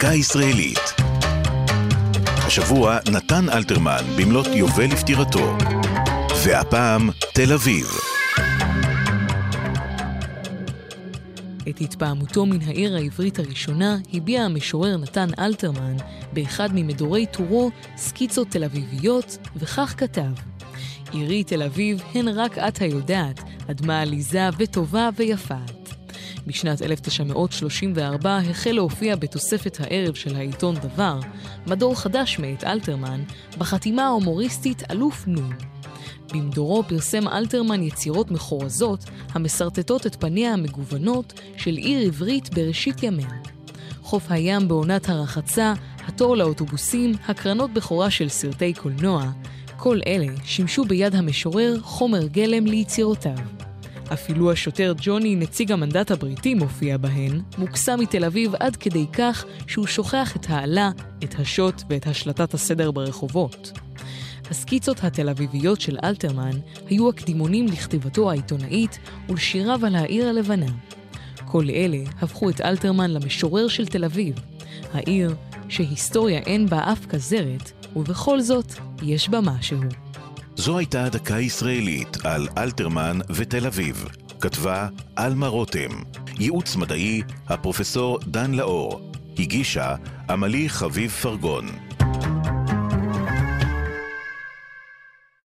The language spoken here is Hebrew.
דקה ישראלית. השבוע נתן אלתרמן במלאת יובל לפטירתו. והפעם תל אביב. את התפעמותו מן העיר העברית הראשונה הביע המשורר נתן אלתרמן באחד ממדורי טורו סקיצות תל אביביות, וכך כתב: עירי תל אביב הן רק את היודעת, אדמה עליזה וטובה ויפה. בשנת 1934 החל להופיע בתוספת הערב של העיתון דבר, מדור חדש מאת אלתרמן, בחתימה ההומוריסטית אלוף נון. במדורו פרסם אלתרמן יצירות מחורזות המסרטטות את פניה המגוונות של עיר עברית בראשית ימיה. חוף הים בעונת הרחצה, התור לאוטובוסים, הקרנות בכורה של סרטי קולנוע, כל אלה שימשו ביד המשורר חומר גלם ליצירותיו. אפילו השוטר ג'וני, נציג המנדט הבריטי, מופיע בהן, מוקסם מתל אביב עד כדי כך שהוא שוכח את העלה, את השוט ואת השלטת הסדר ברחובות. הסקיצות התל אביביות של אלתרמן היו הקדימונים לכתיבתו העיתונאית ולשיריו על העיר הלבנה. כל אלה הפכו את אלתרמן למשורר של תל אביב, העיר שהיסטוריה אין בה אף כזרת, ובכל זאת יש בה משהו. זו הייתה דקה ישראלית על אלתרמן ותל אביב. כתבה עלמה רותם. ייעוץ מדעי, הפרופסור דן לאור. הגישה עמלי חביב פרגון.